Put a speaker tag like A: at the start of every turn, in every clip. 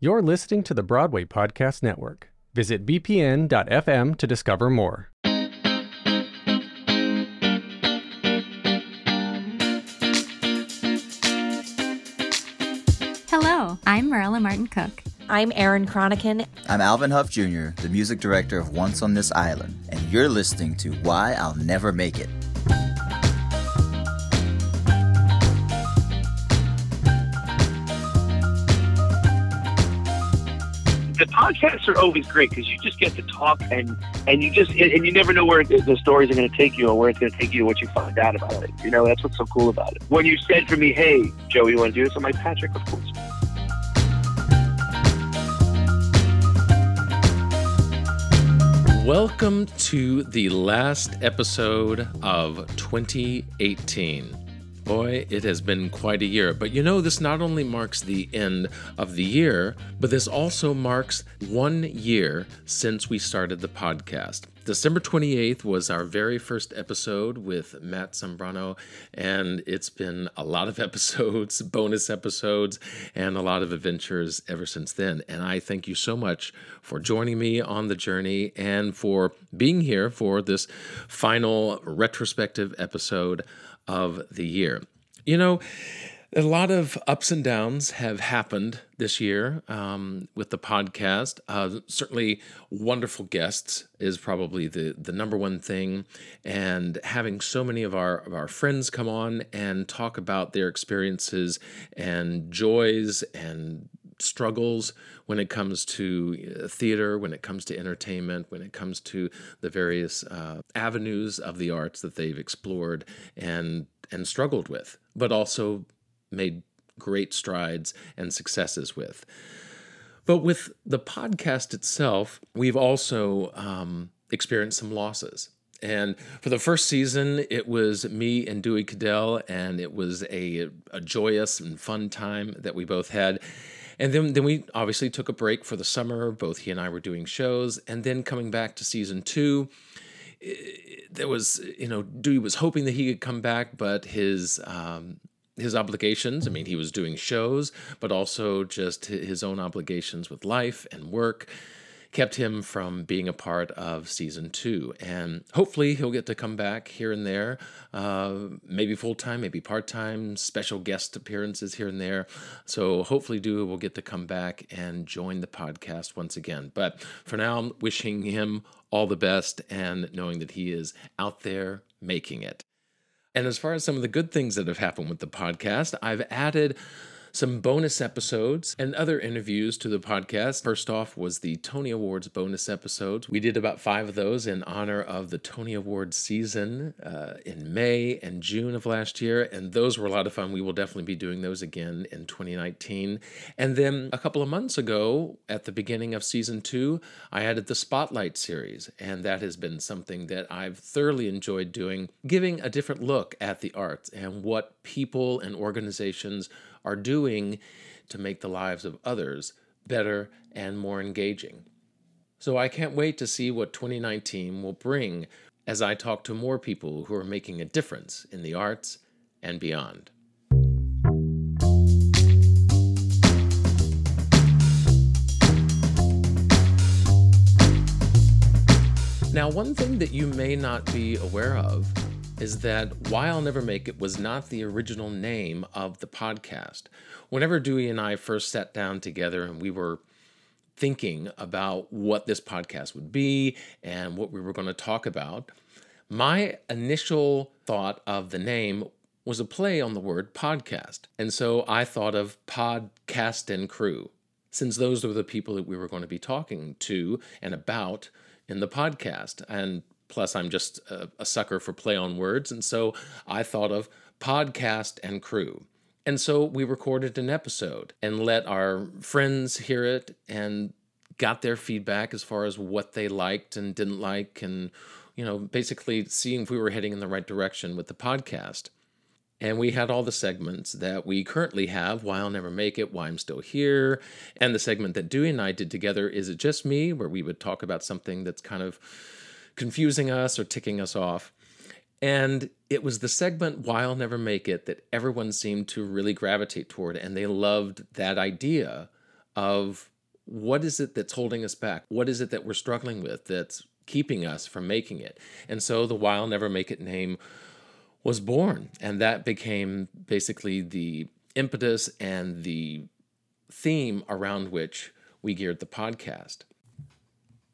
A: You're listening to the Broadway Podcast Network. Visit bpn.fm to discover more.
B: Hello, I'm Marella Martin Koch.
C: I'm Erin Cronican.
D: I'm Alvin Hough Jr., the music director of Once on This Island, and you're listening to Why I'll Never Make It.
E: Podcasts are always great because you just get to talk and and you just and you never know where the stories are going to take you or where it's going to take you what you find out about it. You know, that's what's so cool about it. When you said for me, "Hey, Joe, you want to do this?" I'm like, "Patrick, of course."
F: Welcome to the last episode of 2018. Boy, it has been quite a year. But you know, this not only marks the end of the year, but this also marks one year since we started the podcast. December 28th was our very first episode with Matt Zambrano, and it's been a lot of episodes, bonus episodes, and a lot of adventures ever since then. And I thank you so much for joining me on the journey and for being here for this final retrospective episode of the year. You know, a lot of ups and downs have happened this year um, with the podcast. Uh, certainly, wonderful guests is probably the the number one thing, and having so many of our of our friends come on and talk about their experiences and joys and struggles when it comes to uh, theater, when it comes to entertainment, when it comes to the various uh, avenues of the arts that they've explored and and struggled with, but also made great strides and successes with. But with the podcast itself, we've also um, experienced some losses. And for the first season, it was me and Dewey Cadell, and it was a, a joyous and fun time that we both had. And then, then we obviously took a break for the summer. Both he and I were doing shows. And then coming back to season two, there was, you know, Dewey was hoping that he could come back, but his um, his obligations. I mean, he was doing shows, but also just his own obligations with life and work kept him from being a part of season two. And hopefully he'll get to come back here and there, uh, maybe full time, maybe part time, special guest appearances here and there. So hopefully Dewey will get to come back and join the podcast once again. But for now, I'm wishing him all the best and knowing that he is out there making it. And as far as some of the good things that have happened with the podcast, I've added some bonus episodes and other interviews to the podcast. First off was the Tony Awards bonus episodes. We did about five of those in honor of the Tony Awards season uh, in May and June of last year, and those were a lot of fun. We will definitely be doing those again in 2019. And then a couple of months ago, at the beginning of season two, I added the Spotlight series, and that has been something that I've thoroughly enjoyed doing, giving a different look at the arts and what people and organizations are doing to make the lives of others better and more engaging. So I can't wait to see what 2019 will bring as I talk to more people who are making a difference in the arts and beyond. Now, one thing that you may not be aware of is that Why I'll Never Make It was not the original name of the podcast. Whenever Dewey and I first sat down together and we were thinking about what this podcast would be and what we were going to talk about, my initial thought of the name was a play on the word podcast. And so I thought of podcast and crew, since those were the people that we were going to be talking to and about in the podcast. And Plus, I'm just a, a sucker for play on words. And so I thought of podcast and crew. And so we recorded an episode and let our friends hear it and got their feedback as far as what they liked and didn't like, and, you know, basically seeing if we were heading in the right direction with the podcast. And we had all the segments that we currently have Why I'll Never Make It, Why I'm Still Here. And the segment that Dewey and I did together, Is It Just Me? where we would talk about something that's kind of confusing us or ticking us off. And it was the segment Why I'll Never Make It that everyone seemed to really gravitate toward. And they loved that idea of what is it that's holding us back? What is it that we're struggling with that's keeping us from making it? And so the Why I'll Never Make It name was born. And that became basically the impetus and the theme around which we geared the podcast.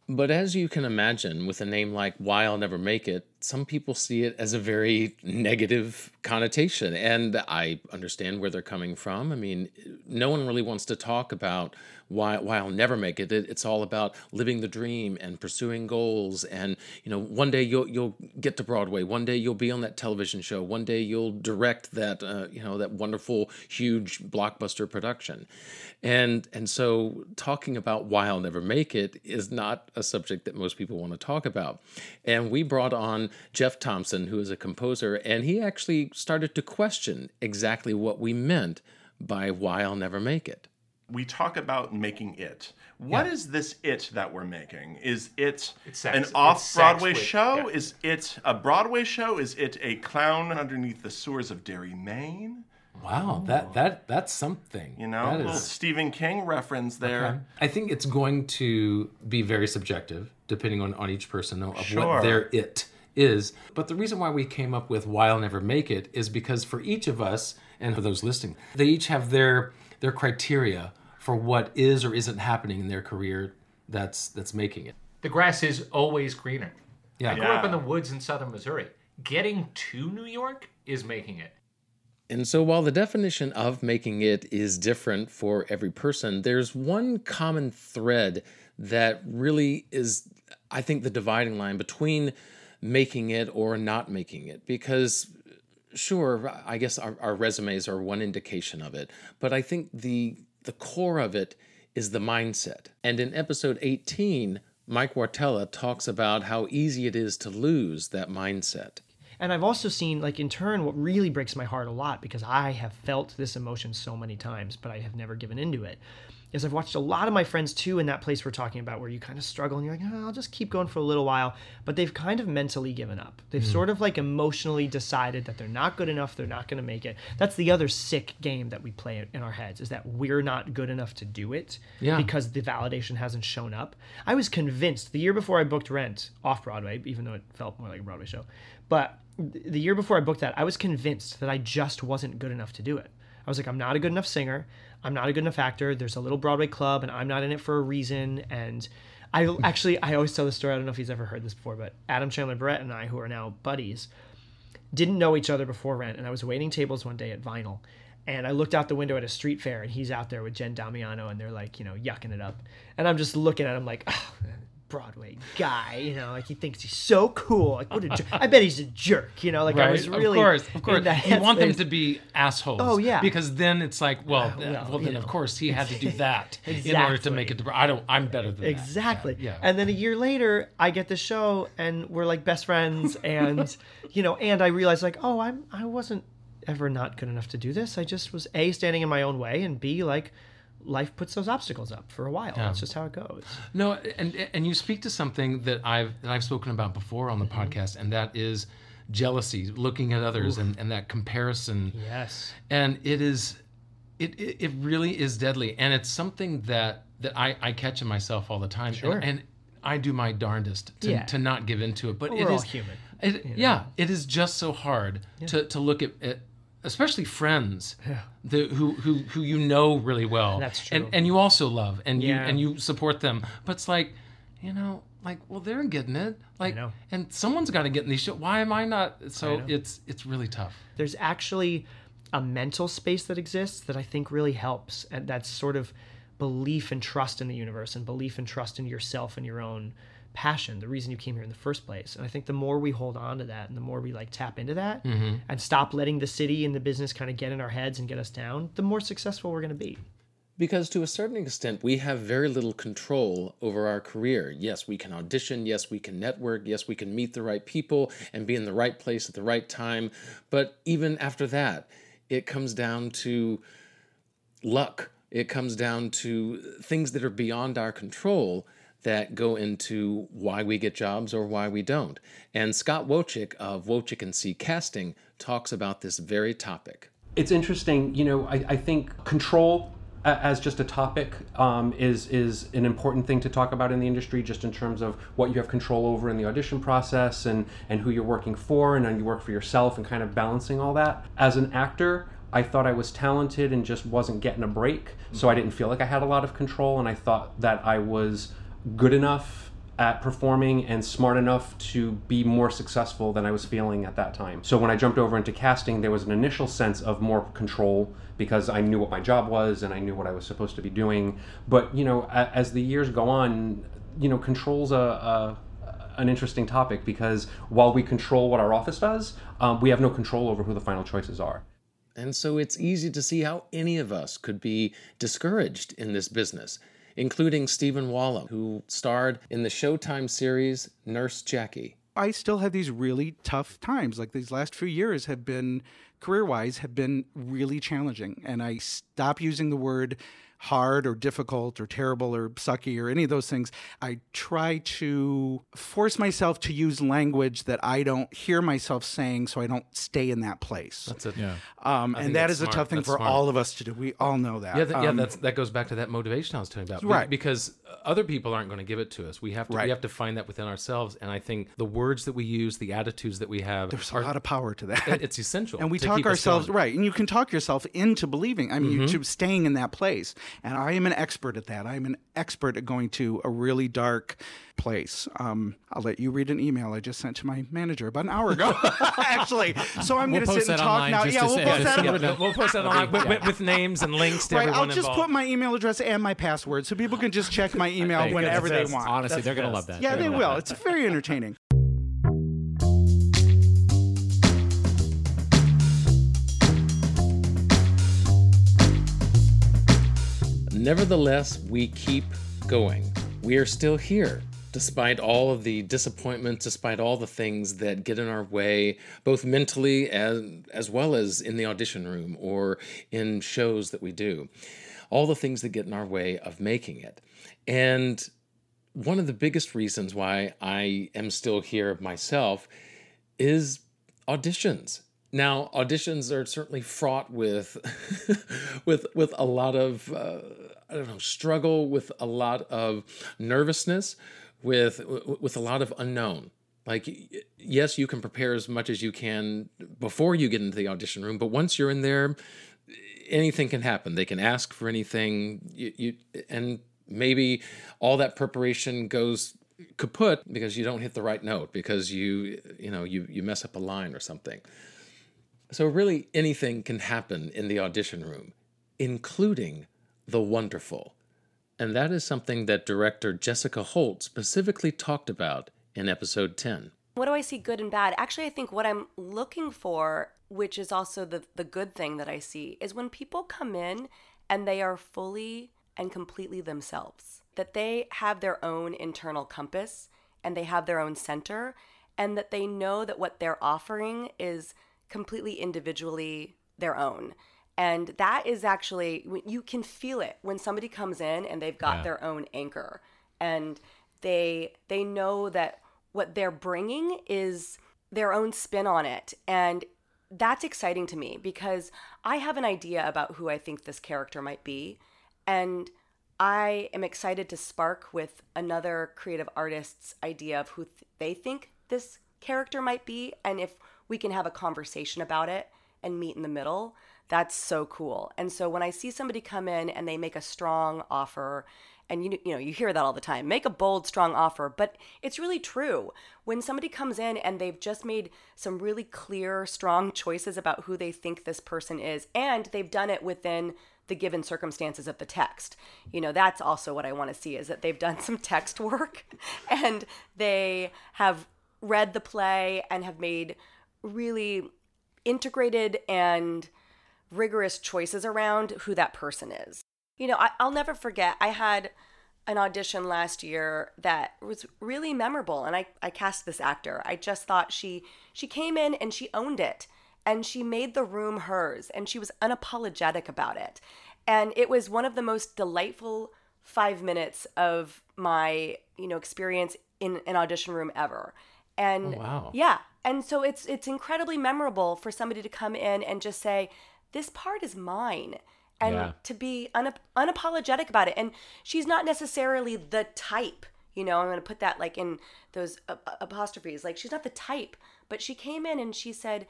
F: But as you can imagine, with a name like Why I'll Never Make It, some people see it as a very negative connotation. And I understand where they're coming from. I mean, no one really wants to talk about why, why I'll never make it. it. It's all about living the dream and pursuing goals. And, you know, one day you'll, you'll get to Broadway. One day you'll be on that television show. One day you'll direct that, uh, you know, that wonderful, huge blockbuster production. And, and so talking about why I'll never make it is not a subject that most people want to talk about. And we brought on Jeff Thomson, who is a composer, and he actually started to question exactly what we meant by why I'll never make it.
C: We talk about making it. What
G: Yeah.
C: is this it that we're making? Is it
G: It's sex.
C: an off Broadway
G: with-
C: show?
G: yeah.
C: Is it a Broadway show? Is it a clown underneath the sewers of Derry, Maine?
G: Wow, that that that's something.
C: You know,
G: that
C: little
G: is.
C: Stephen King reference there.
G: Okay. I think it's going to be very subjective, depending on, on each person of
C: Sure.
G: what their it is. But the reason why we came up with "Why I'll Never Make It" is because for each of us, and for those listening, they each have their their criteria for what is or isn't happening in their career that's that's making it.
H: The grass is always greener.
G: Yeah.
H: I grew up in the woods in southern Missouri. Getting to New York is making it.
F: And so, while the definition of making it is different for every person, there's one common thread that really is, I think, the dividing line between making it or not making it. Because, sure, I guess our, our resumes are one indication of it, but I think the the core of it is the mindset. And in episode 18, Mike Wartella talks about how easy it is to lose that mindset.
I: And I've also seen, like, in turn, what really breaks my heart a lot because I have felt this emotion so many times, but I have never given into it. Is I've watched a lot of my friends too in that place we're talking about where you kind of struggle and you're like, oh, I'll just keep going for a little while. But they've kind of mentally given up. They've hmm. sort of like emotionally decided that they're not good enough, they're not going to make it. That's the other sick game that we play in our heads is that we're not good enough to do it
G: Yeah.
I: because the validation hasn't shown up. I was convinced the year before I booked Rent off Broadway, even though it felt more like a Broadway show, but the year before I booked that, I was convinced that I just wasn't good enough to do it. I was like, I'm not a good enough singer. I'm not a good enough actor. There's a little Broadway club, and I'm not in it for a reason. And I actually, I always tell the story. I don't know if he's ever heard this before, but Adam Chanler-Berat and I, who are now buddies, didn't know each other before Rent, and I was waiting tables one day at Vinyl, and I looked out the window at a street fair, and he's out there with Jen Damiano, and they're like, you know, yucking it up, and I'm just looking at him like, Broadway guy, you know, like he thinks he's so cool. Like, what a jer- I bet he's a jerk, you know. Like I was really,
G: of course, of course. You want them to be assholes.
I: Oh, yeah.
G: Because then it's like, well,
I: Uh, well,
G: well, then of course he had to do that in order to make it. To, I don't. I'm better than that.
I: Exactly.
G: Yeah.
I: And then a year later, I get the show, and we're like best friends, and you know, and I realized like, oh, I'm I wasn't ever not good enough to do this. I just was a standing in my own way, and b like, life puts those obstacles up for a while. That's just how it goes.
G: No, and and you speak to something that I've that I've spoken about before on the
I: Mm-hmm.
G: podcast, and that is jealousy, looking at others, and, and that comparison.
I: Yes.
G: And it is, it, it it really is deadly, and it's something that that I I catch in myself all the time.
I: Sure.
G: And, and I do my darndest to,
I: Yeah.
G: to not give into it, but
I: we're all human,
G: It, Yeah, it is just so hard to, to look at, at especially friends the, who, who who you know really well.
I: That's
G: And
I: true.
G: and you also love and you and you support them. But it's like, you know, like well they're getting it. Like and someone's got to get in these shit. Why am I not? So
I: know.
G: it's it's really tough.
I: there's actually a mental space that exists that I think really helps. And that's sort of belief and trust in the universe and belief and trust in yourself and your own passion, the reason you came here in the first place. And I think the more we hold on to that and the more we like tap into that mm-hmm. and stop letting the city and the business kind of get in our heads and get us down, the more successful we're going to be.
F: Because to a certain extent, we have very little control over our career. Yes, we can audition. Yes, we can network. Yes, we can meet the right people and be in the right place at the right time. But even after that, it comes down to luck. It comes down to things that are beyond our control that go into why we get jobs or why we don't. And Scott Wojcik of Wojcik and Seay Casting talks about this very topic.
J: it's interesting you know I, I think control as just a topic um, is is an important thing to talk about in the industry, just in terms of what you have control over in the audition process and and who you're working for, and then you work for yourself, and kind of balancing all that. As an actor, I thought I was talented and just wasn't getting a break, so I didn't feel like I had a lot of control, and I thought that I was good enough at performing and smart enough to be more successful than I was feeling at that time. So when I jumped over into casting, there was an initial sense of more control because I knew what my job was and I knew what I was supposed to be doing. But you know, as the years go on, you know, control's a, a an interesting topic because while we control what our office does, um, we have no control over who the final choices are.
F: And so it's easy to see how any of us could be discouraged in this business, including Stephen Wallem, who starred in the Showtime series Nurse Jackie.
K: I still have these really tough times. Like these last few years have been, career wise, have been really challenging. And I stop using the word hard or difficult or terrible or sucky or any of those things. I try to force myself to use language that I don't hear myself saying so I don't stay in that place.
G: That's it.
L: Yeah.
K: Um, and
G: that's
K: is a tough thing
G: That's
K: for
G: smart.
K: all of us to do. We all know that.
G: Yeah, th- yeah,
K: Um,
G: that's that goes back to that motivation I was talking about.
K: Right.
G: Because other people aren't going to give it to us. We have to
K: Right.
G: we have to find that within ourselves. And I think the words that we use, the attitudes that we have,
K: There's a lot of power to that.
G: it- It's essential.
K: and we talk ourselves right and you can talk yourself into believing i mean you
G: Mhm.
K: to staying in that place and i am an expert at that i'm an expert at going to a really dark place um, i'll let you read an email i just sent to my manager about an hour ago actually so i'm
L: We'll
K: going to
L: post
K: sit and
L: that
K: talk
L: online
K: now yeah we'll
L: say-
K: post that
L: so
K: on-
G: We'll post that online with, with, with names and links to
K: Right,
G: everyone
K: I'll just
G: involved.
K: put my email address and my password so people can just check my email whenever they want.
L: Honestly,
G: That's
L: they're going to love that.
K: Yeah,
L: They're
K: they will.
L: love
K: It's very entertaining.
F: Nevertheless, we keep going. We are still here, despite all of the disappointments, despite all the things that get in our way, both mentally as, as well as in the audition room or in shows that we do. All the things that get in our way of making it. And one of the biggest reasons why I am still here myself is auditions. Now, auditions are certainly fraught with, with, with a lot of, uh, I don't know, struggle, with a lot of nervousness, with, with a lot of unknown. Like, yes, you can prepare as much as you can before you get into the audition room, but once you're in there, anything can happen. They can ask for anything, you, you and maybe all that preparation goes kaput because you don't hit the right note because you you know you you mess up a line or something. So really anything can happen in the audition room, including the wonderful. And that is something that director Jessica Holt specifically talked about in episode 10.
M: What do I see good and bad? Actually, I think what I'm looking for, which is also the, the good thing that I see, is when people come in and they are fully and completely themselves, that they have their own internal compass and they have their own center, and that they know that what they're offering is completely individually their own. And that is actually, you can feel it when somebody comes in and they've got
L: Yeah.
M: their own anchor and they they know that what they're bringing is their own spin on it and that's exciting to me because I have an idea about who I think this character might be and I am excited to spark with another creative artist's idea of who th- they think this character might be and if we can have a conversation about it and meet in the middle. That's so cool. And so when i see somebody come in and they make a strong offer and you you know you hear that all the time make a bold strong offer but it's really true. When somebody comes in and they've just made some really clear strong choices about who they think this person is and they've done it within the given circumstances of the text you know that's also what i want to see is that they've done some text work and they have read the play and have made really integrated and rigorous choices around who that person is. You know, I, I'll never forget, I had an audition last year that was really memorable and I, I cast this actor. I just thought she she came in and she owned it and she made the room hers and she was unapologetic about it. And it was one of the most delightful five minutes of my, you know, experience in an audition room ever. And
G: Oh, wow.
M: yeah. And so it's it's incredibly memorable for somebody to come in and just say, This part is mine. and
L: Yeah.
M: to be unap- unapologetic about it. And she's not necessarily the type, you know, I'm going to put that like in those uh, apostrophes. Like she's not the type, but she came in and she said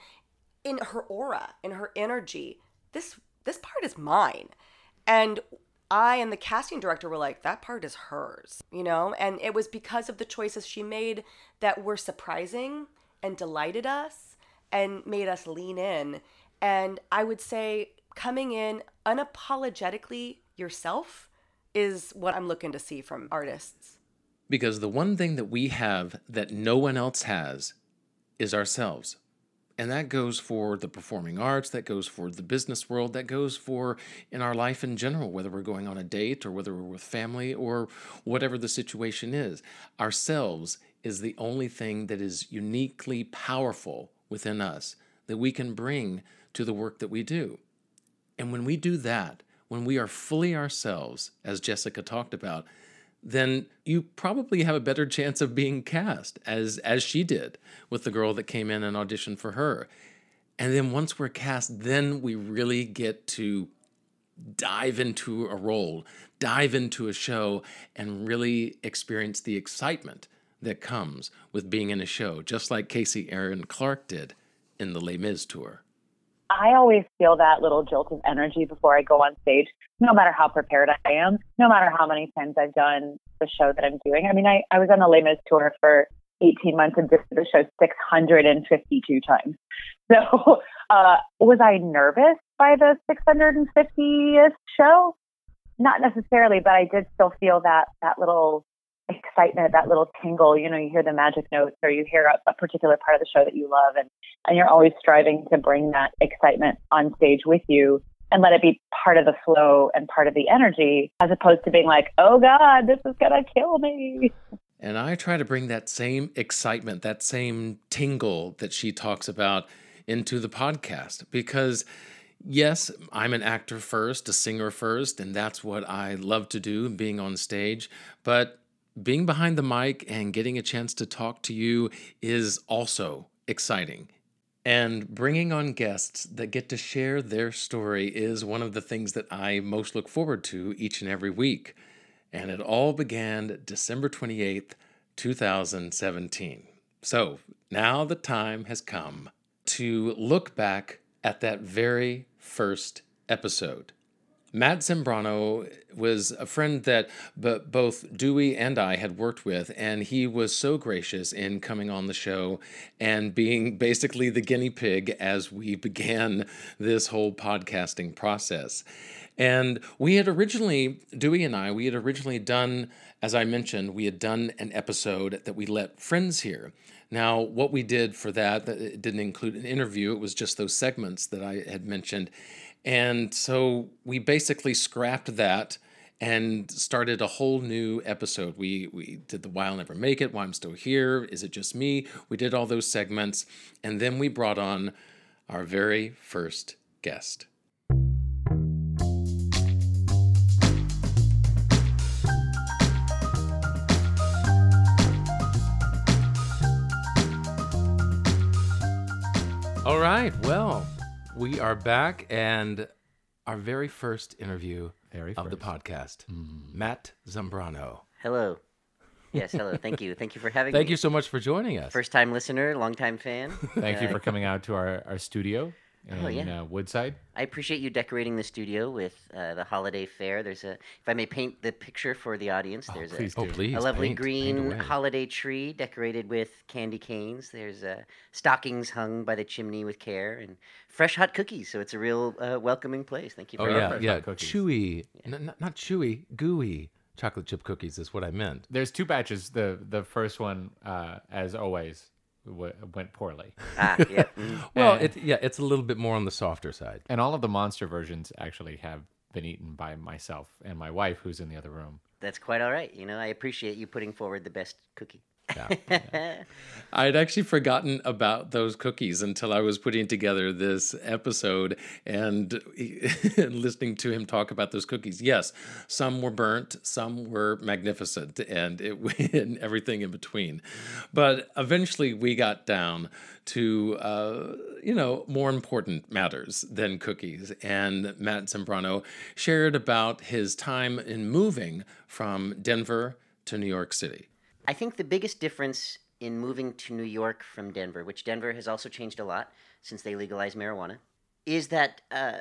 M: in her aura, in her energy, this this part is mine. And I and the casting director were like, that part is hers, you know? And it was because of the choices she made that were surprising and delighted us and made us lean in. And I would say coming in unapologetically yourself is what I'm looking to see from artists.
F: Because the one thing that we have that no one else has is ourselves. And that goes for the performing arts, that goes for the business world, that goes for in our life in general, whether we're going on a date or whether we're with family or whatever the situation is. Ourselves is the only thing that is uniquely powerful within us that we can bring to the work that we do. And when we do that, when we are fully ourselves, as Jessica talked about, then you probably have a better chance of being cast as as she did with the girl that came in and auditioned for her. And then once we're cast, then we really get to dive into a role, dive into a show and really experience the excitement that comes with being in a show, just like Casey Erin Clark did in the Les Mis tour.
N: I always feel that little jolt of energy before I go on stage, no matter how prepared I am, no matter how many times I've done the show that I'm doing. I mean, I, I was on the Les Mis tour for 18 months and did the show 652 times. So, uh, was I nervous by the 650th show? Not necessarily, but I did still feel that, that little excitement, that little tingle. You know, you hear the magic notes or you hear a, a particular part of the show that you love, and, and you're always striving to bring that excitement on stage with you and let it be part of the flow and part of the energy, as opposed to being like, oh God, this is going to kill me.
F: And I try to bring that same excitement, that same tingle that she talks about into the podcast because yes, I'm an actor first, a singer first, and that's what I love to do, being on stage. But being behind the mic and getting a chance to talk to you is also exciting. And bringing on guests that get to share their story is one of the things that I most look forward to each and every week. And it all began December 28th, 2017. So now the time has come to look back at that very first episode. Matt Zambrano was a friend that b- both Dewey and I had worked with, and he was so gracious in coming on the show and being basically the guinea pig as we began this whole podcasting process. And we had originally, Dewey and I, we had originally done, as I mentioned, we had done an episode that we let friends hear. Now, what we did for that, it didn't include an interview, it was just those segments that I had mentioned. And so we basically scrapped that and started a whole new episode. We we did the Why I'll Never Make It, Why I'm Still Here, Is It Just Me? We did all those segments, and then we brought on our very first guest. All right, well, we are back and our very first interview
L: Very
F: of the
L: first.
F: podcast. Matt Zambrano.
O: Hello. Yes, hello. Thank you. Thank you for having
F: Thank
O: me.
F: Thank you so much for joining us.
O: First time listener, long time fan.
L: Thank you
O: Uh,
L: for coming out to our, our studio in
O: Oh, yeah.
L: uh, Woodside.
O: I appreciate you decorating the studio with uh, the holiday fair. There's a, if I may paint the picture for the audience, there's
F: please
O: a.
F: Oh, please,
O: a lovely
F: paint, paint
O: green
F: away.
O: holiday tree decorated with candy canes. There's uh, stockings hung by the chimney with care and fresh hot cookies. So it's a real uh, welcoming place. Thank you
F: Oh
O: for
F: yeah,
O: having me.
F: yeah, chewy, n- n- not chewy, gooey chocolate chip cookies is what I meant.
L: There's two batches. The the first one, uh, as always, w- went poorly.
O: Ah, yeah. mm.
F: Well, it, yeah, it's a little bit more on the softer side.
L: And all of the monster versions actually have been eaten by myself and my wife, who's in the other room.
O: That's quite all right. You know, I appreciate you putting forward the best cookie.
F: I'd actually forgotten about those cookies until I was putting together this episode and listening to him talk about those cookies. Yes, some were burnt, some were magnificent, and it and everything in between. But eventually, we got down to uh, you know more important matters than cookies. And Matt Zambrano shared about his time in moving from Denver to New York City.
O: I think the biggest difference in moving to New York from Denver, which Denver has also changed a lot since they legalized marijuana, is that uh,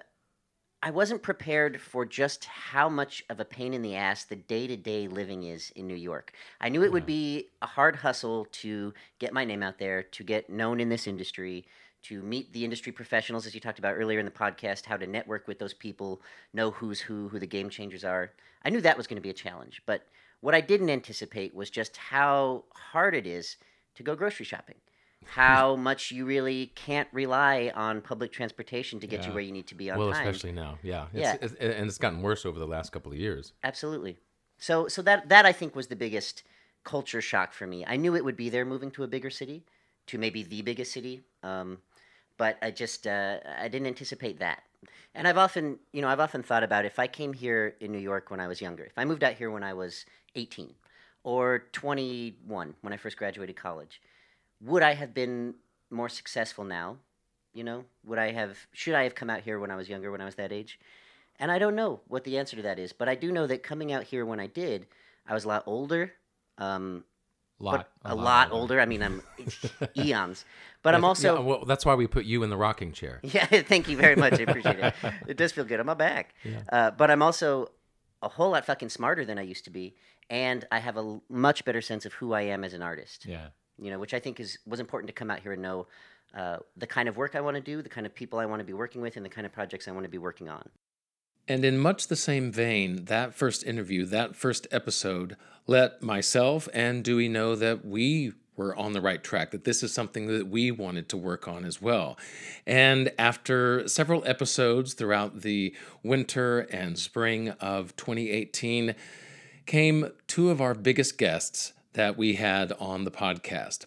O: I wasn't prepared for just how much of a pain in the ass the day to day living is in New York. I knew it would be a hard hustle to get my name out there, to get known in this industry, to meet the industry professionals, as you talked about earlier in the podcast, how to network with those people, know who's who, who the game changers are. I knew that was going to be a challenge, but what I didn't anticipate was just how hard it is to go grocery shopping. How much you really can't rely on public transportation to get you where you need to be on
G: well,
O: time.
G: Well, especially now. Yeah. It's,
O: Yeah.
G: it's- and it's gotten worse over the last couple of years.
O: Absolutely. So so that that I think was the biggest culture shock for me. I knew it would be there moving to a bigger city, to maybe the biggest city, um, but I just uh, I didn't anticipate that. And I've often you know I've often thought about if I came here in New York when I was younger, if I moved out here when I was 18 or 21 when I first graduated college, would I have been more successful now? You know, would I have should I have come out here when I was younger when I was that age? And I don't know what the answer to that is, but I do know that coming out here when I did, I was a lot older. Um,
G: Lot- a
O: a,
G: lot
O: lot,
G: older.
O: older. I mean, I'm eons. But I'm also
G: yeah, well, that's why we put you in the rocking chair.
O: yeah, thank you very much. I appreciate it. It does feel good on my back.
G: Yeah.
O: Uh, but I'm also a whole lot fucking smarter than I used to be, and I have a much better sense of who I am as an artist.
L: Yeah.
O: You know, which I think is was important to come out here and know uh, the kind of work I want to do, the kind of people I want to be working with, and the kind of projects I want to be working on.
F: And in much the same vein, that first interview, that first episode, let myself and Dewey know that we were on the right track, that this is something that we wanted to work on as well. And after several episodes throughout the winter and spring of 2018, came two of our biggest guests that we had on the podcast.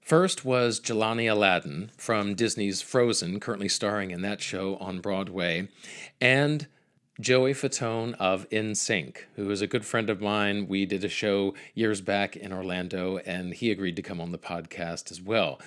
F: First was Jelani Alladin from Disney's Frozen, currently starring in that show on Broadway, and Joey Fatone of NSYNC, who is a good friend of mine. We did a show years back in Orlando, and he agreed to come on the podcast as well.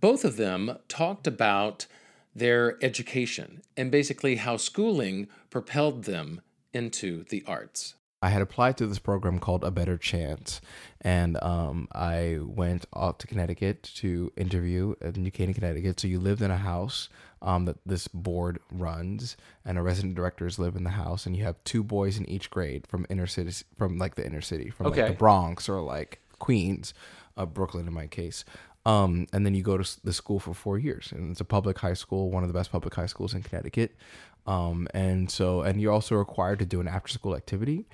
F: Both of them talked about their education and basically how schooling propelled them into the arts.
P: I had applied to this program called A Better Chance, and um, I went out to Connecticut to interview in New Canaan, Connecticut. So you lived in a house um, that this board runs, and a resident directors live in the house, and you have two boys in each grade from inner cities, from like the inner city, from like the Bronx or like Queens, uh, Brooklyn in my case. Um, and then you go to the school for four years, and it's a public high school, one of the best public high schools in Connecticut. Um, and so, and you're also required to do an after school activity.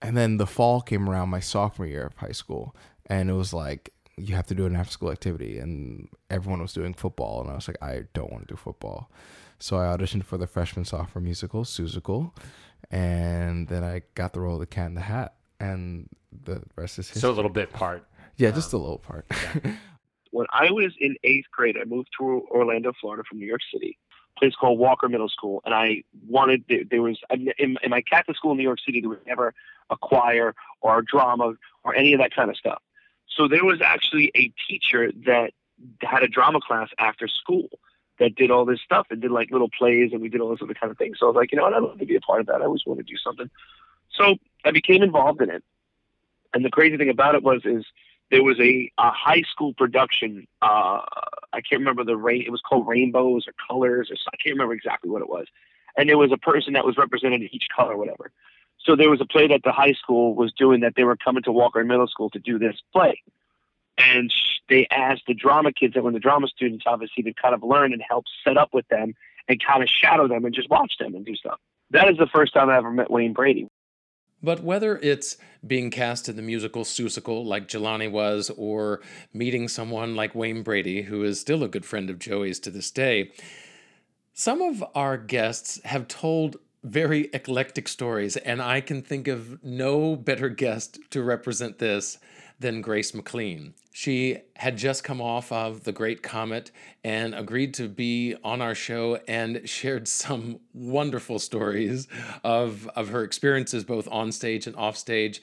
P: And then the fall came around my sophomore year of high school, and it was like you have to do an after school activity, and everyone was doing football, and I was like, I don't want to do football. So I auditioned for the freshman sophomore musical, Seussical, and then I got the role of the cat in the hat, and the rest is history.
L: So a little bit part.
P: Yeah, just a little part.
E: when I was in eighth grade, I moved to Orlando, Florida, from New York City, a place called Walker Middle School, and I wanted there, was in, in my Catholic school in New York City there was never a choir or a drama or any of that kind of stuff. So there was actually a teacher that had a drama class after school that did all this stuff and did like little plays and we did all this other kind of thing. So I was like, you know what, I'd love to be a part of that. I always want to do something. So I became involved in it. And the crazy thing about it was is there was a, a high school production. Uh, I can't remember the rain. It was called Rainbows or Colors or I can't remember exactly what it was. And there was a person that was represented in each color, whatever. So there was a play that the high school was doing that they were coming to Walker Middle School to do this play. And they asked the drama kids that were the drama students, obviously, to kind of learn and help set up with them and kind of shadow them and just watch them and do stuff. That is the first time I ever met Wayne Brady.
F: But whether it's being cast in the musical Seussical like Jelani was, or meeting someone like Wayne Brady, who is still a good friend of Joey's to this day, some of our guests have told very eclectic stories, and I can think of no better guest to represent this than Grace McLean. She had just come off of The Great Comet and agreed to be on our show and shared some wonderful stories of, of her experiences both on stage and off stage,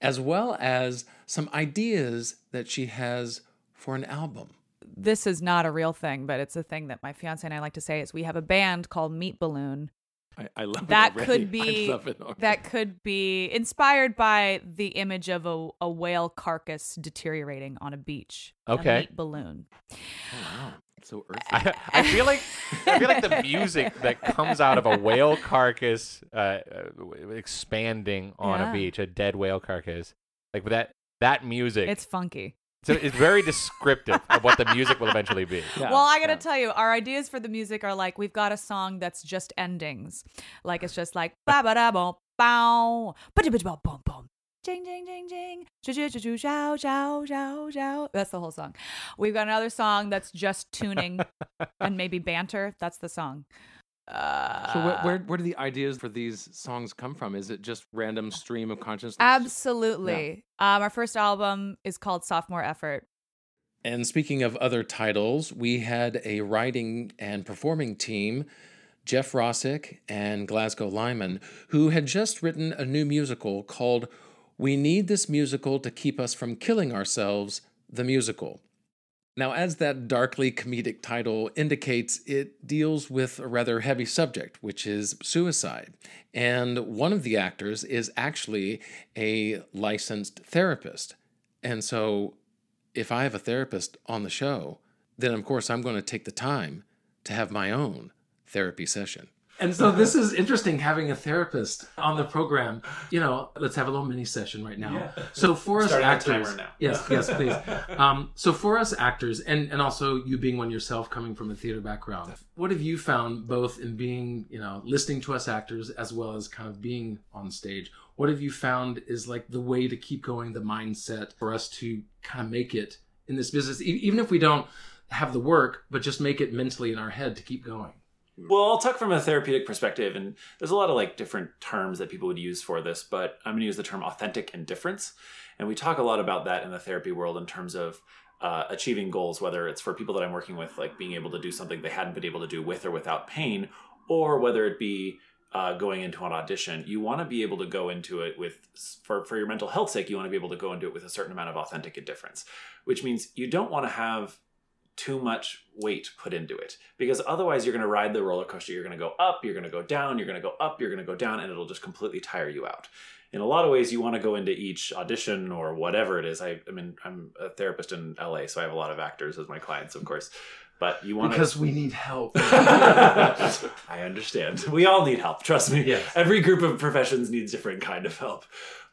F: as well as some ideas that she has for an album.
Q: This is not a real thing, but it's a thing that my fiance and I like to say is we have a band called Meat Balloon
F: I, I love
Q: that
F: it already.
Q: could
F: I
Q: be
F: love it already.
Q: that could be inspired by the image of a, a whale carcass deteriorating on a beach. A
L: Okay.
Q: meat balloon.
F: Oh, wow. So earthy.
L: I, I feel like I feel like the music that comes out of a whale carcass uh, uh, expanding on
Q: Yeah.
L: a beach, a dead whale carcass, like that that music.
Q: It's funky.
L: So it's very descriptive of what the music will eventually be.
Q: well, I gotta tell you, our ideas for the music are like we've got a song that's just endings, like it's just like ba ba da bum bow, ba da ba da bum bum, jing jing jing jing, choo choo choo choo chow chow chow chow. That's the whole song. We've got another song that's just tuning and maybe banter. That's the song. Uh,
F: So where, where where do the ideas for these songs come from? Is it just random stream of consciousness?
Q: Absolutely. Um, our first album is called Sophomore Effort.
F: And speaking of other titles, we had a writing and performing team, Jeff Rossick and Glasgow Lyman, who had just written a new musical called We Need This Musical to Keep Us from Killing Ourselves, the Musical. Now, as that darkly comedic title indicates, it deals with a rather heavy subject, which is suicide. And one of the actors is actually a licensed therapist. And so, if I have a therapist on the show, then of course I'm going to take the time to have my own therapy session. And so this is interesting having a therapist on the program. You know, let's have a little mini session right now.
R: Yeah.
F: So for us
R: Starting
F: actors, yes, yes, please. Um, so for us actors, and and also you being one yourself, coming from a theater background, what have you found both in being, you know, listening to us actors as well as kind of being on stage? What have you found is like the way to keep going, the mindset for us to kind of make it in this business, e- even if we don't have the work, but just make it mentally in our head to keep going.
R: Well, I'll talk from a therapeutic perspective, and there's a lot of like different terms that people would use for this, but I'm going to use the term authentic indifference, and we talk a lot about that in the therapy world in terms of uh, achieving goals, whether it's for people that I'm working with, like being able to do something they hadn't been able to do with or without pain, or whether it be uh, going into an audition. You want to be able to go into it with, for for your mental health sake, you want to be able to go into it with a certain amount of authentic indifference, which means you don't want to have too much weight put into it because otherwise you're going to ride the roller coaster you're going to go up you're going to go down you're going to go up you're going to go down and it'll just completely tire you out in a lot of ways you want to go into each audition or whatever it is i, I mean i'm a therapist in la so i have a lot of actors as my clients of course but you want
F: Because we need help.
R: I understand. We all need help. Trust me.
F: Yes.
R: Every group of professions needs different kind of help.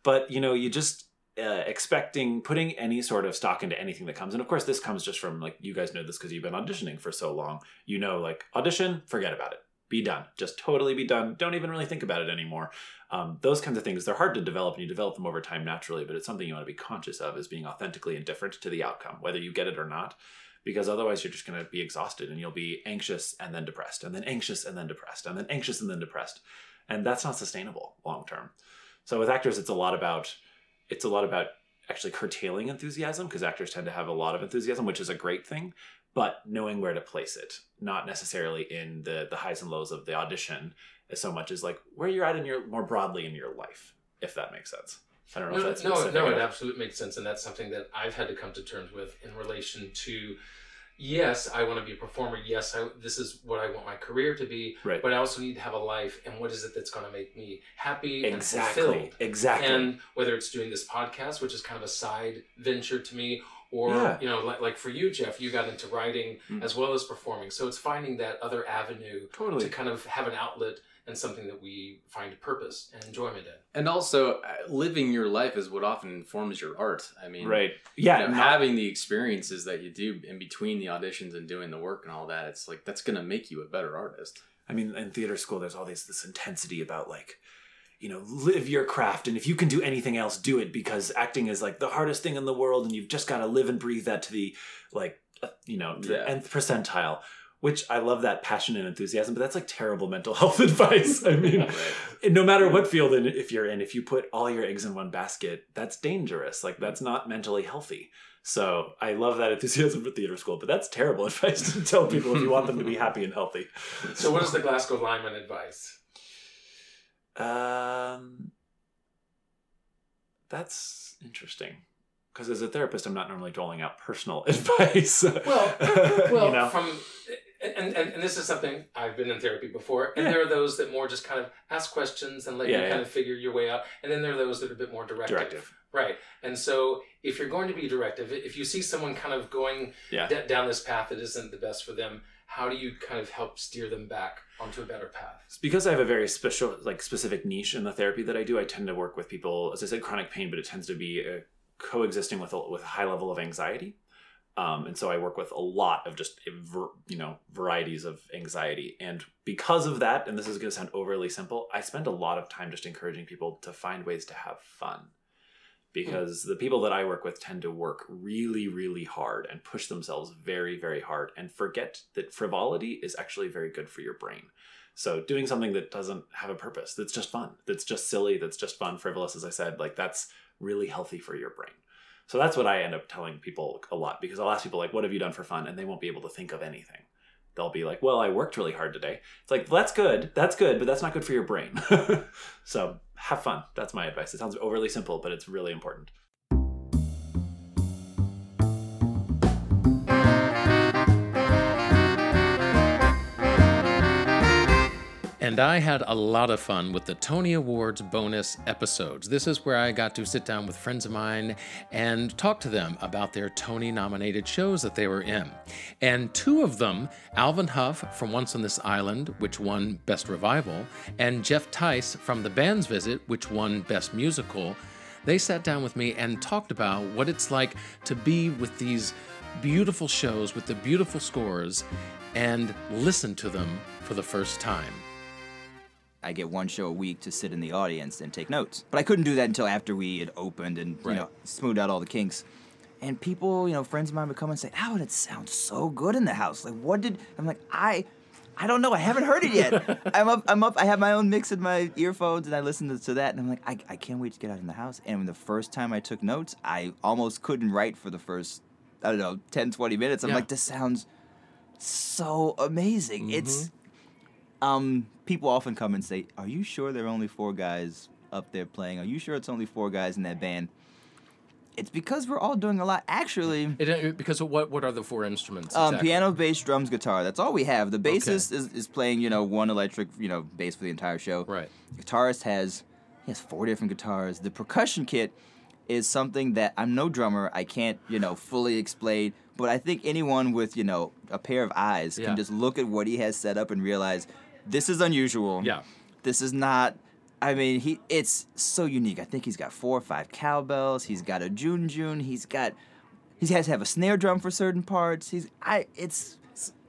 R: But you know, you just uh, expecting putting any sort of stock into anything that comes, and of course, this comes just from like you guys know this because you've been auditioning for so long. You know, like audition, forget about it. Be done. Just totally be done. Don't even really think about it anymore. Um, those kinds of things, they're hard to develop and you develop them over time naturally, but it's something you want to be conscious of is being authentically indifferent to the outcome, whether you get it or not because otherwise you're just going to be exhausted and you'll be anxious and then depressed and then anxious and then depressed and then anxious and then depressed and that's not sustainable long term so with actors it's a lot about it's a lot about actually curtailing enthusiasm because actors tend to have a lot of enthusiasm which is a great thing but knowing where to place it not necessarily in the the highs and lows of the audition as so much as like where you're at in your more broadly in your life if that makes sense i don't know if
G: No,
R: that's
G: no, no, it absolutely makes sense, and that's something that I've had to come to terms with in relation to. Yes, I want to be a performer. Yes, I, this is what I want my career to be.
R: Right.
G: But I also need to have a life, and what is it that's going to make me happy
R: Exactly,
G: and fulfilled?
R: exactly.
G: And whether it's doing this podcast, which is kind of a side venture to me, or
R: Yeah.
G: you know, like, like for you, Jeff, you got into writing
R: Mm.
G: as well as performing. So it's finding that other avenue
R: Totally.
G: to kind of have an outlet and something that we find purpose and enjoyment in.
S: And also, uh, living your life is what often informs your art. I mean,
R: Right. Yeah,
S: you know,
R: not-
S: having the experiences that you do in between the auditions and doing the work and all that, it's like that's gonna make you a better artist.
R: I mean, in theater school, there's all these this intensity about like, you know, live your craft, and if you can do anything else, do it because acting is like the hardest thing in the world, and you've just got to live and breathe that to the like, uh, you know, to the
S: Yeah.
R: nth percentile. Which I love that passion and enthusiasm, but that's like terrible mental health advice. I mean, no matter what field in, if you're in, if you put all your eggs in one basket, that's dangerous. Like that's not mentally healthy. So I love that enthusiasm for theater school, but that's terrible advice to tell people if you want them to be happy and healthy.
G: So, what is the Glasgow Lyman advice?
R: Um, that's interesting. Because as a therapist, I'm not normally doling out personal advice.
G: Well, well,
R: you know?
G: from and, and and this is something I've been in therapy before, and
R: Yeah.
G: there are those that more just kind of ask questions and let
R: Yeah,
G: you kind of figure your way out, and then there are those that are a bit more directive.
R: Directive.
G: Right, and so if you're going to be directive, if you see someone kind of going
R: Yeah.
G: d- down this path that isn't the best for them, how do you kind of help steer them back onto a better path?
R: It's because I have a very special, like specific niche in the therapy that I do. I tend to work with people, as I said, chronic pain, but it tends to be uh, coexisting with a, with a high level of anxiety. Um, and so I work with a lot of just ver- you know varieties of anxiety, and because of that, and this is going to sound overly simple, I spend a lot of time just encouraging people to find ways to have fun. Because the people that I work with tend to work really, really hard and push themselves very, very hard and forget that frivolity is actually very good for your brain. So doing something that doesn't have a purpose, that's just fun, that's just silly, that's just fun, frivolous, as I said, like that's really healthy for your brain. So that's what I end up telling people a lot because I'll ask people like, "What have you done for fun?" and they won't be able to think of anything. They'll be like, "Well, I worked really hard today." It's like, "That's good, that's good, but that's not good for your brain." so have fun. That's my advice. It sounds overly simple, but it's really important.
F: And I had a lot of fun with the Tony Awards bonus episodes. This is where I got to sit down with friends of mine and talk to them about their Tony nominated shows that they were in. And two of them, Alvin Hough from Once on This Island, which won Best Revival, and Jeff Theiss from The Band's Visit, which won Best Musical, they sat down with me and talked about what it's like to be with these beautiful shows with the beautiful scores and listen to them for the first time.
D: I get one show a week to sit in the audience and take notes. But I couldn't do that until after we had opened and you know smoothed out all the kinks. And people, you know, friends of mine would come and say, "Alan, it sounds so good in the house. Like, what did?" I'm like, "I, I don't know. I haven't heard it yet. I'm up. I'm up. I have my own mix in my earphones, and I listen to, to that, and I'm like, I, I can't wait to get out in the house. And the first time I took notes, I almost couldn't write for the first, I don't know, 10, 20 minutes. I'm
F: Yeah.
D: like, this sounds so amazing. It's mm-hmm. Um, people often come and say, "Are you sure there are only four guys up there playing? Are you sure it's only four guys in that band?" It's because we're all doing a lot. Actually,
F: It, it- because of what what are the four instruments?
D: um,
F: exactly?
D: piano, bass, drums, guitar. That's all we have. The bassist is, is playing, you know, one electric, you know, bass for the entire show.
F: Right.
D: Guitarist has he has four different guitars. The percussion kit is something that I'm no drummer. I can't, you know, fully explain. But I think anyone with, you know, a pair of eyes
F: Yeah.
D: can just look at what he has set up and realize this is unusual.
F: Yeah.
D: This is not. I mean, he it's so unique. I think he's got four or five cowbells. He's got a djun djun. He's got he has to have a snare drum for certain parts. He's I it's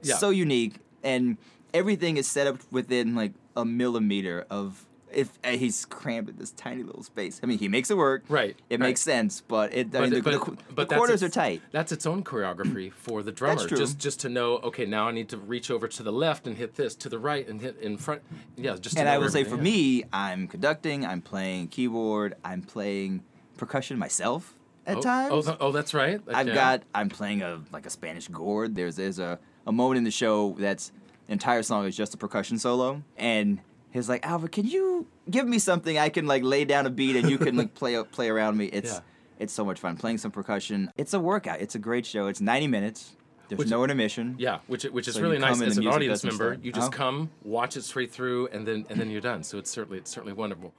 F: Yeah.
D: so unique and everything is set up within like a millimeter of if uh, he's crammed in this tiny little space. I mean, he makes it work.
F: Right.
D: It
F: right.
D: makes sense, but it I mean, the, the, qu- the quarters
F: its-
D: are tight.
F: That's its own choreography for the drummer.
D: That's true.
F: Just just to know, okay, now I need to reach over to the left and hit this, to the right and hit in front. Yeah, just. To
D: and I will say for
F: yeah.
D: me, I'm conducting, I'm playing keyboard, I'm playing percussion myself at
F: oh,
D: times.
F: Oh, th- oh, that's right. Like,
D: I've got I'm playing a like a Spanish gourd. There's there's a, a moment in the show that's entire song is just a percussion solo. And he's like, Albert, can you give me something I can like lay down a beat and you can like play play around me? It's
F: Yeah.
D: it's so much fun. Playing some percussion. It's a workout. It's a great show. It's 90 minutes. There's
F: Which-
D: no intermission.
F: Yeah, which which is
D: So
F: really nice
D: come
F: as
D: the
F: an audience member.
D: start.
F: You just
D: Oh.
F: come, watch it straight through, and then and then you're done. So it's certainly it's certainly wonderful.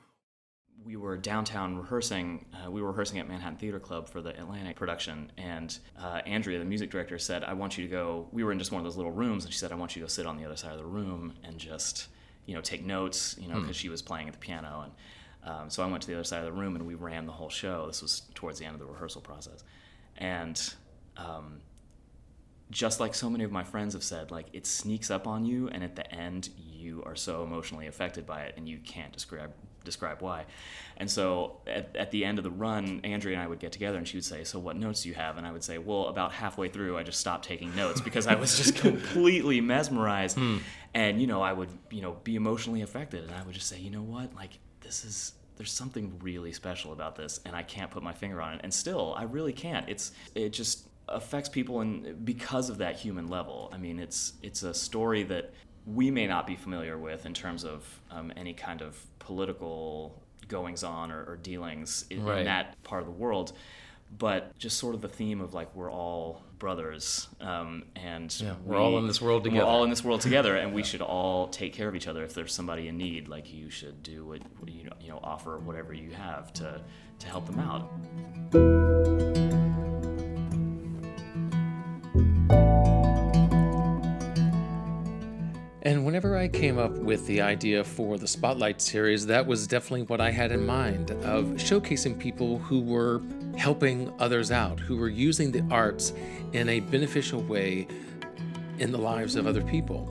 T: we were downtown rehearsing. Uh, we were rehearsing at Manhattan Theater Club for the Atlantic production, and uh, Andrea, the music director, said, "I want you to go." We were in just one of those little rooms, and she said, "I want you to go sit on the other side of the room and just, you know, take notes." You know,
F: Hmm.
T: because she was playing at the piano, and um, so I went to the other side of the room, and we ran the whole show. This was towards the end of the rehearsal process, and. Um, just like so many of my friends have said, like it sneaks up on you, and at the end, you are so emotionally affected by it, and you can't describe describe why. And so at, at the end of the run, Andrea and I would get together and she would say, So what notes do you have? And I would say, Well, about halfway through, I just stopped taking notes because I was just completely mesmerized.
F: Hmm.
T: And, you know, I would, you know, be emotionally affected. And I would just say, You know what? Like, this is there's something really special about this and I can't put my finger on it. And still, I really can't. It's it just affects people and because of that human level. I mean, it's it's a story that we may not be familiar with in terms of um, any kind of political goings on or, or dealings in,
F: Right.
T: in that part of the world. But just sort of the theme of like we're all brothers, um, and
F: Yeah, we're all in this world together.
T: We're all in this world together, and we should all take care of each other. If there's somebody in need, like you should do what what you know, you know, offer whatever you have to to help them out.
F: Whenever I came up with the idea for the Spotlight series, that was definitely what I had in mind of showcasing people who were helping others out, who were using the arts in a beneficial way in the lives of other people.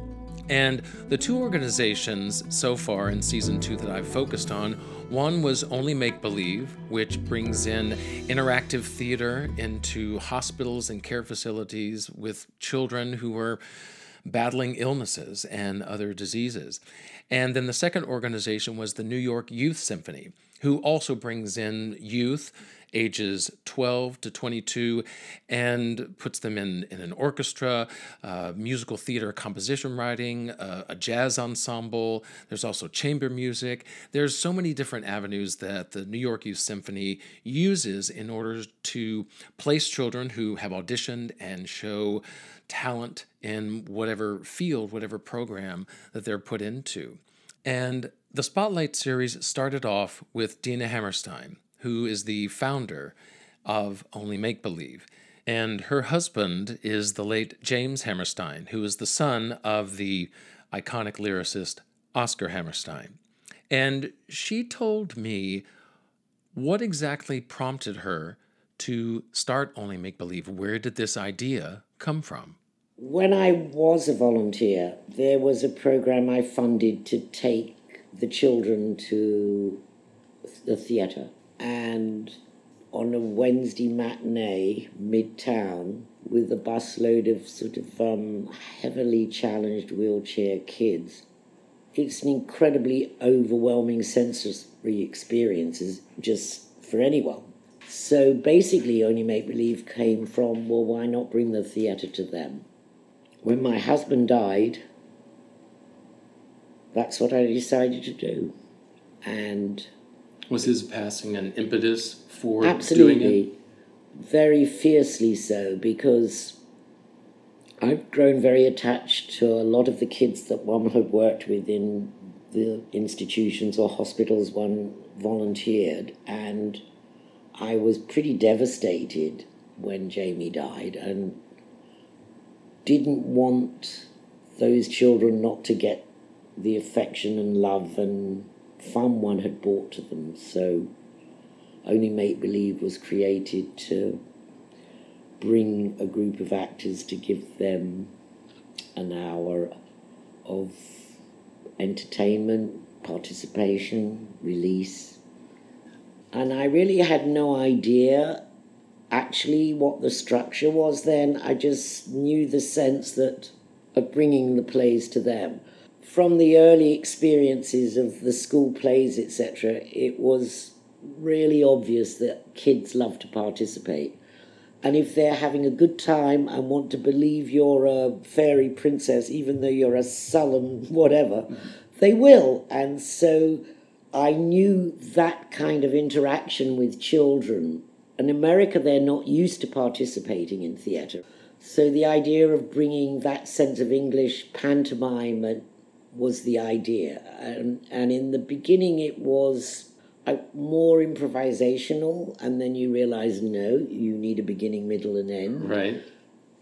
F: And the two organizations so far in season two that I've focused on one was Only Make Believe, which brings in interactive theater into hospitals and care facilities with children who are battling illnesses and other diseases. And then the second organization was the New York Youth Symphony, who also brings in youth ages 12 to 22 and puts them in, in an orchestra, uh, musical theater composition writing, uh, a jazz ensemble. There's also chamber music. There's so many different avenues that the New York Youth Symphony uses in order to place children who have auditioned and show talent in whatever field, whatever program that they're put into. And the Spotlight series started off with Dena Hammerstein, who is the founder of Only Make Believe. And her husband is the late James Hammerstein, who is the son of the iconic lyricist Oscar Hammerstein. And she told me what exactly prompted her to start Only Make Believe. Where did this idea come from?
U: When I was a volunteer, there was a program I funded to take the children to the theatre. And on a Wednesday matinee, midtown, with a busload of sort of um, heavily challenged wheelchair kids, it's an incredibly overwhelming sensory experience, just for anyone. So basically, Only Make Believe came from well, why not bring the theatre to them? When my husband died, that's what I decided to do. And
F: Was his passing an impetus for doing it?
U: absolutely, very fiercely so, because I've grown very attached to a lot of the kids that one had worked with in the institutions or hospitals one volunteered, and I was pretty devastated when Jamie died and didn't want those children not to get the affection and love and fun one had brought to them. So Only Make Believe was created to bring a group of actors to give them an hour of entertainment, participation, release. And I really had no idea actually what the structure was then. I just knew the sense that of bringing the plays to them. From the early experiences of the school plays, etc., it was really obvious that kids love to participate. And if they're having a good time and want to believe you're a fairy princess, even though you're a sullen whatever, they will. And so I knew that kind of interaction with children. In America, they're not used to participating in theatre. So the idea of bringing that sense of English pantomime uh, was the idea. And, and in the beginning, it was uh, more improvisational, and then you realize no, you need a beginning, middle, and end.
F: Right.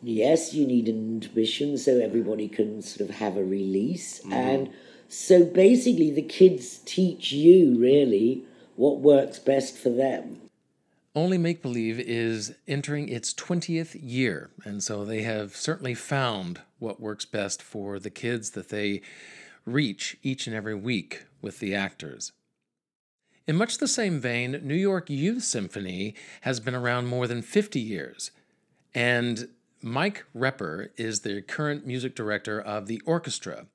U: Yes, you need an intermission so everybody can sort of have a release.
F: Mhm.
U: And so basically, the kids teach you really what works best for them.
F: Only Make Believe is entering its 20th year, and so they have certainly found what works best for the kids that they reach each and every week with the actors. In much the same vein, New York Youth Symphony has been around more than 50 years. And Mike Repper is the current music director of the orchestra.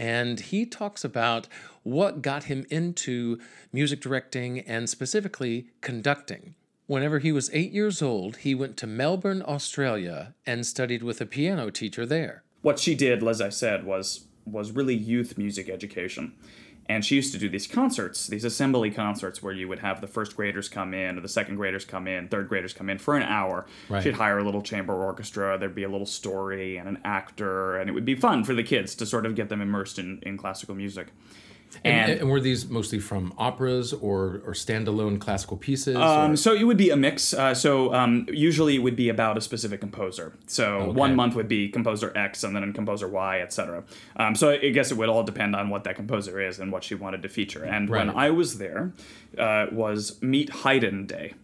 F: And he talks about what got him into music directing and specifically conducting. Whenever he was eight years old, he went to Melbourne, Australia, and studied with a piano teacher there.
V: what she did, as I said, was was really youth music education. And she used to do these concerts, these assembly concerts, where you would have the first graders come in, or the second graders come in, third graders come in for an hour.
F: Right.
V: She'd hire a little chamber orchestra. There'd be a little story and an actor, and it would be fun for the kids to sort of get them immersed in, in classical music.
F: And, and were these mostly from operas or, or standalone classical pieces?
V: Um, so it would be a mix. Uh, so um, usually it would be about a specific composer. So
F: Okay.
V: one month would be composer X, and then composer Y, etc. Um, so I guess it would all depend on what that composer is and what she wanted to feature. And when I was there, uh, was Meet Haydn Day.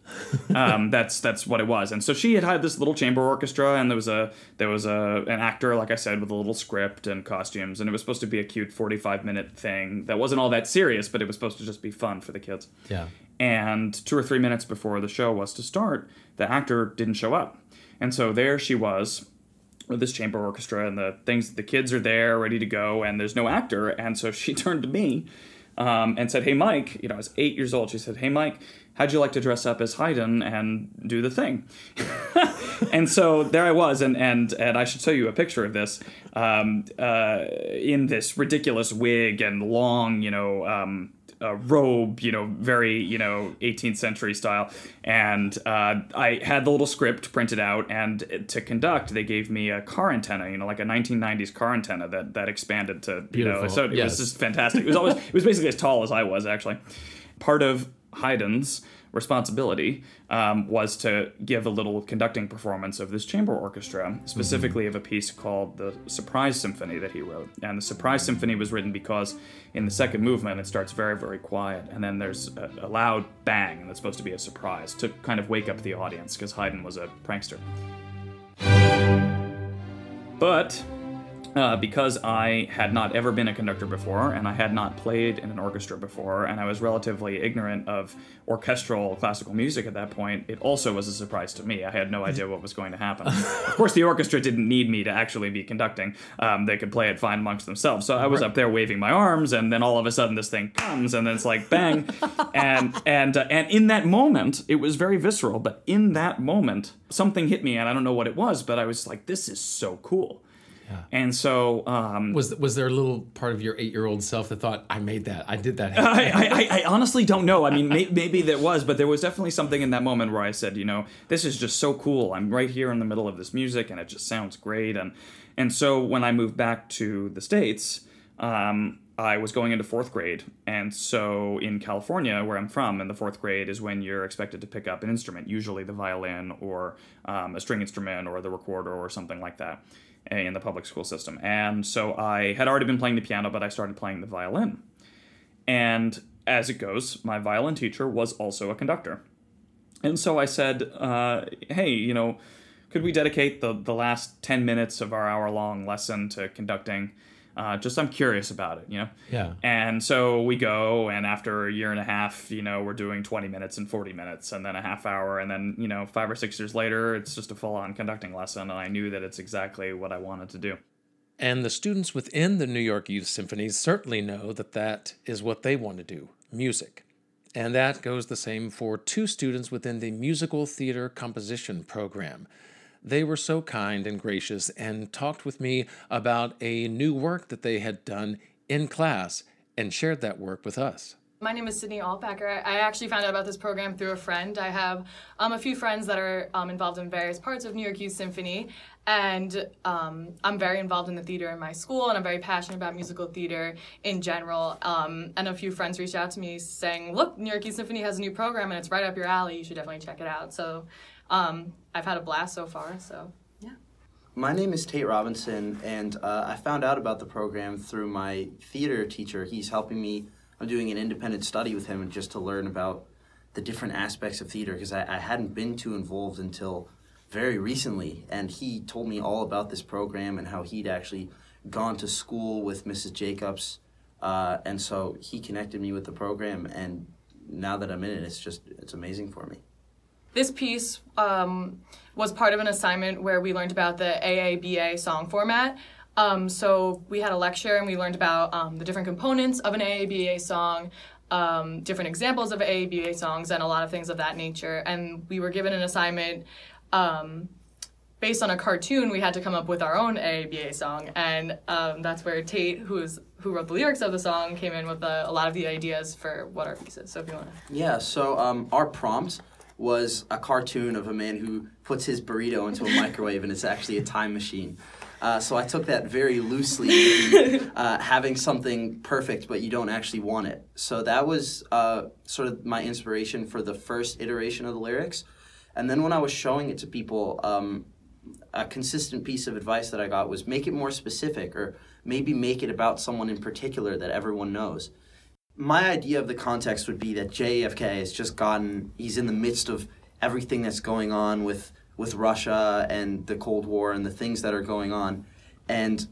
V: Um, that's that's what it was. And so she had had this little chamber orchestra, and there was a there was a an actor, like I said, with a little script and costumes, and it was supposed to be a cute forty five minute thing that wasn't all that serious, but it was supposed to just be fun for the kids.
F: Yeah.
V: And two or three minutes before the show was to start, the actor didn't show up. And so there she was with this chamber orchestra and the things, the kids are there ready to go, and there's no actor. And so she turned to me um, and said, Hey, Mike, you know, I was eight years old. She said, Hey, Mike, how'd you like to dress up as Haydn and do the thing? and so there I was, and and and I should show you a picture of this um, uh, in this ridiculous wig and long, you know. Um, uh, robe, you know, very, you know, 18th century style. And uh, I had the little script printed out, and to conduct, they gave me a car antenna, you know, like a 1990s car antenna that that expanded to, you know, so it
F: Yes.
V: was just fantastic. It was always, it was basically as tall as I was actually. Part of Haydn's responsibility um, was to give a little conducting performance of this chamber orchestra, specifically of a piece called the Surprise Symphony that he wrote. And the Surprise Symphony was written because in the second movement it starts very, very quiet, and then there's a, a loud bang, and that's supposed to be a surprise to kind of wake up the audience because Haydn was a prankster. But uh, because I had not ever been a conductor before, and I had not played in an orchestra before, and I was relatively ignorant of orchestral classical music at that point, it also was a surprise to me. I had no idea what was going to happen. of course, the orchestra didn't need me to actually be conducting, um, they could play it fine amongst themselves. So I was
F: Right.
V: up there waving my arms, and then all of a sudden this thing comes, and then it's like bang. and and uh, and in that moment, it was very visceral, but in that moment, something hit me, and I don't know what it was, but I was like, this is so cool. And so, um,
F: was was there a little part of your eight year old self that thought, I made that, I did that?
V: I, I, I- I honestly don't know. I mean, may, maybe there was, but there was definitely something in that moment where I said, you know, this is just so cool. I'm right here in the middle of this music, and it just sounds great. And and so when I moved back to the states, um, I was going into fourth grade, and so in California, where I'm from, in the fourth grade is when you're expected to pick up an instrument, usually the violin or um, a string instrument or the recorder or something like that in the public school system. And so I had already been playing the piano, but I started playing the violin. And as it goes, my violin teacher was also a conductor. And so I said, uh, hey, you know, could we dedicate the, the last 10 minutes of our hour long lesson to conducting? Uh, just I'm curious about it, you know?
F: Yeah.
V: And so we go, and after a year and a half, you know, we're doing 20 minutes and 40 minutes, and then a half hour, and then, you know, five or six years later, it's just a full on conducting lesson, and I knew that it's exactly what I wanted to do.
F: And the students within the New York Youth Symphonies certainly know that that is what they want to do music. And that goes the same for two students within the Musical Theater Composition program. They were so kind and gracious and talked with me about a new work that they had done in class and shared that work with us.
W: My name is Sydney Altbacker. I actually found out about this program through a friend. I have um, a few friends that are um, involved in various parts of New York Youth Symphony, and um, I'm very involved in the theater in my school, and I'm very passionate about musical theater in general. Um, and a few friends reached out to me saying, "Look, New York Youth Symphony has a new program, and it's right up your alley. You should definitely check it out." So um, I've had a blast so far. So yeah.
X: My name is Tate Robinson, and uh, I found out about the program through my theater teacher. He's helping me. I'm doing an independent study with him, just to learn about the different aspects of theater because I, I hadn't been too involved until very recently. And he told me all about this program and how he'd actually gone to school with Mrs. Jacobs, uh, and so he connected me with the program. And now that I'm in it, it's just it's amazing for me.
W: This piece um, was part of an assignment where we learned about the AABA song format. Um, so we had a lecture and we learned about um, the different components of an AABA song, um, different examples of AABA songs, and a lot of things of that nature. And we were given an assignment um, based on a cartoon. We had to come up with our own AABA song, and um, that's where Tate, who is who wrote the lyrics of the song, came in with a, a lot of the ideas for what our piece is. So if you want to.
X: Yeah, so um, our prompt was a cartoon of a man who puts his burrito into a microwave and it's actually a time machine. Uh, so I took that very loosely, uh, having something perfect, but you don't actually want it. So that was uh, sort of my inspiration for the first iteration of the lyrics. And then when I was showing it to people, um, a consistent piece of advice that I got was make it more specific or maybe make it about someone in particular that everyone knows. My idea of the context would be that JFK has just gotten, he's in the midst of everything that's going on with, with Russia and the Cold War and the things that are going on. And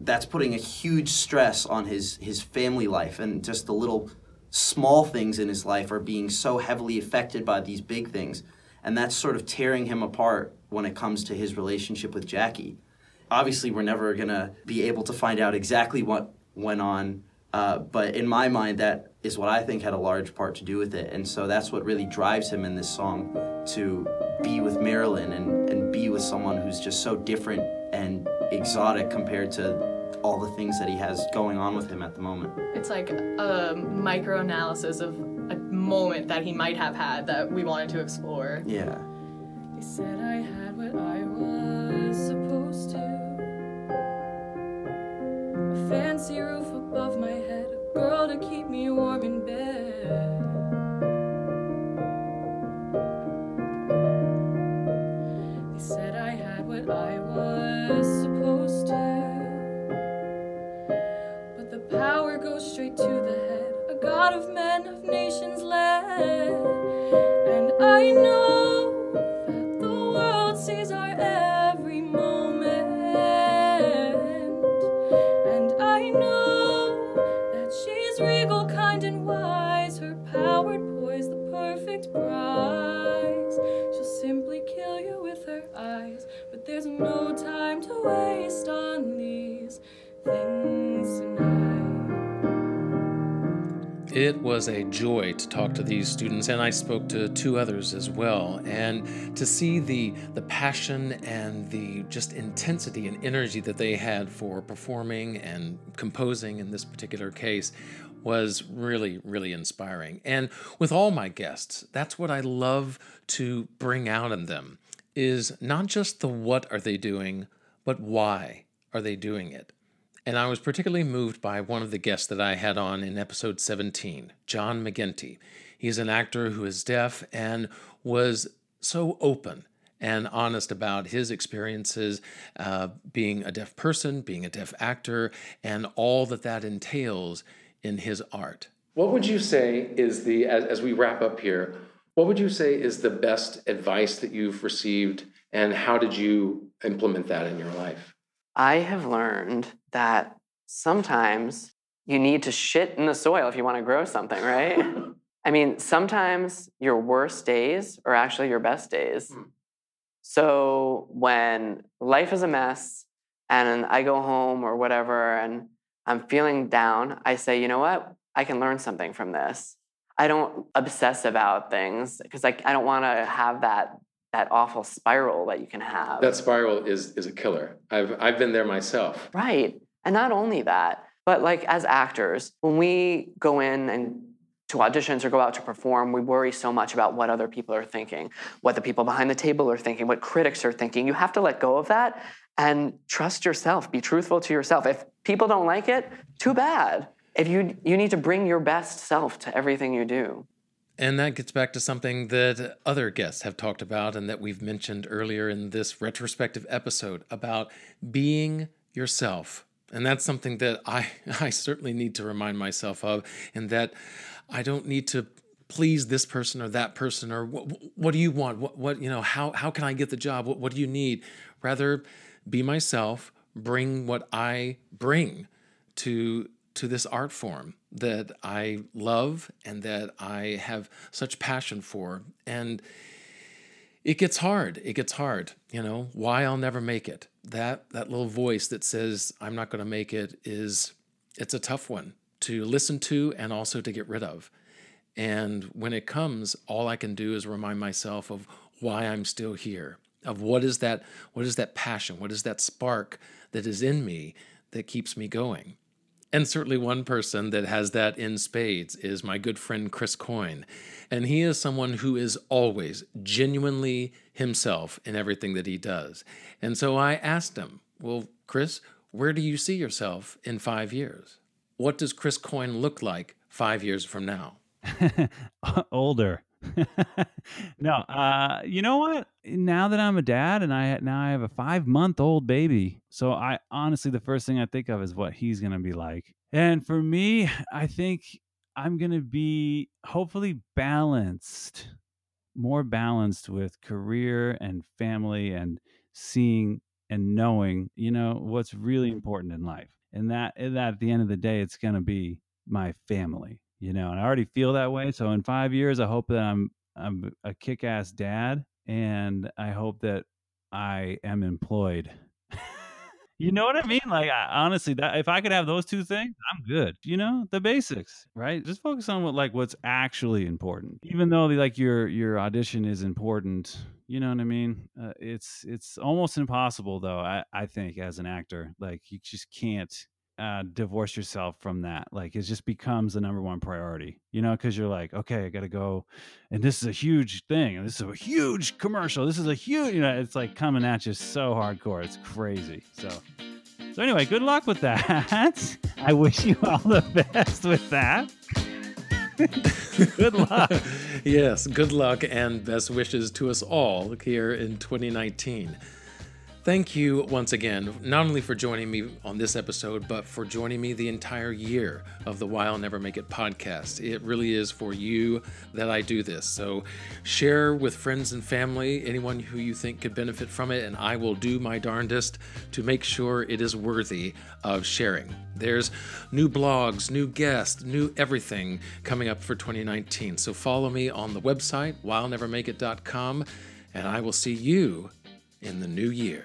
X: that's putting a huge stress on his, his family life and just the little small things in his life are being so heavily affected by these big things. And that's sort of tearing him apart when it comes to his relationship with Jackie. Obviously, we're never going to be able to find out exactly what went on, uh, but in my mind, that is what I think had a large part to do with it. And so that's what really drives him in this song to be with Marilyn and, and be with someone who's just so different and exotic compared to all the things that he has going on with him at the moment.
W: It's like a micro analysis of a moment that he might have had that we wanted to explore.
X: Yeah.
W: They said I had what I was supposed to. A fancy roof above my head, a girl to keep me warm in bed. Was a
F: joy to talk to these students, and I spoke to two others as well. And to see the the passion and the just intensity and energy that they had for performing and composing in this particular case was really, really inspiring. And with all my guests, that's what I love to bring out in them is not just the what are they doing, but why are they doing it. And I was particularly moved by one of the guests that I had on in episode 17, John McGinty. He's an actor who is deaf and was so open and honest about his experiences uh, being a deaf person, being a deaf actor, and all that that entails in his art. What would you say is the, as, as we wrap up here, what would you say is the best advice that you've received, and how did you implement that in your life?
Y: I have learned that sometimes you need to shit in the soil if you want to grow something, right? I mean, sometimes your worst days are actually your best days. Hmm. So when life is a mess and I go home or whatever and I'm feeling down, I say, you know what? I can learn something from this. I don't obsess about things because like I don't want to have that that awful spiral that you can have.
F: That spiral is is a killer. I've I've been there myself.
Y: Right. And not only that, but like as actors, when we go in and to auditions or go out to perform, we worry so much about what other people are thinking, what the people behind the table are thinking, what critics are thinking. You have to let go of that and trust yourself, be truthful to yourself. If people don't like it, too bad. If you you need to bring your best self to everything you do.
F: And that gets back to something that other guests have talked about and that we've mentioned earlier in this retrospective episode about being yourself. And that's something that I, I certainly need to remind myself of, and that I don't need to please this person or that person or what, what do you want? What, what, you know, how, how can I get the job? What, what do you need? Rather, be myself, bring what I bring to to this art form that I love and that I have such passion for. And it gets hard. It gets hard, you know, why I'll never make it. That that little voice that says I'm not going to make it is it's a tough one to listen to and also to get rid of. And when it comes, all I can do is remind myself of why I'm still here, of what is that what is that passion, what is that spark that is in me that keeps me going. And certainly one person that has that in spades is my good friend Chris Coyne. And he is someone who is always genuinely himself in everything that he does. And so I asked him, Well, Chris, where do you see yourself in five years? What does Chris Coyne look like five years from now?
Z: older. no, uh, you know what? Now that I'm a dad and I now I have a five month old baby, so I honestly the first thing I think of is what he's gonna be like. And for me, I think I'm gonna be hopefully balanced, more balanced with career and family and seeing and knowing, you know, what's really important in life. And that, and that at the end of the day, it's gonna be my family you know, and I already feel that way. So in five years, I hope that I'm I'm a kick-ass dad, and I hope that I am employed. you know what I mean? Like I, honestly, that if I could have those two things, I'm good. You know, the basics, right? Just focus on what like what's actually important. Even though like your your audition is important, you know what I mean? Uh, it's it's almost impossible though. I I think as an actor, like you just can't uh, divorce yourself from that. Like it just becomes the number one priority, you know, because you're like, okay, I got to go, and this is a huge thing, and this is a huge commercial. This is a huge, you know, it's like coming at you so hardcore. It's crazy. So, so anyway, good luck with that. I wish you all the best with that. good luck.
F: yes, good luck and best wishes to us all here in 2019. Thank you once again, not only for joining me on this episode, but for joining me the entire year of the Why I'll Never Make It podcast. It really is for you that I do this. So share with friends and family, anyone who you think could benefit from it, and I will do my darndest to make sure it is worthy of sharing. There's new blogs, new guests, new everything coming up for 2019. So follow me on the website, whyillnevermakeit.com, and I will see you in the new year.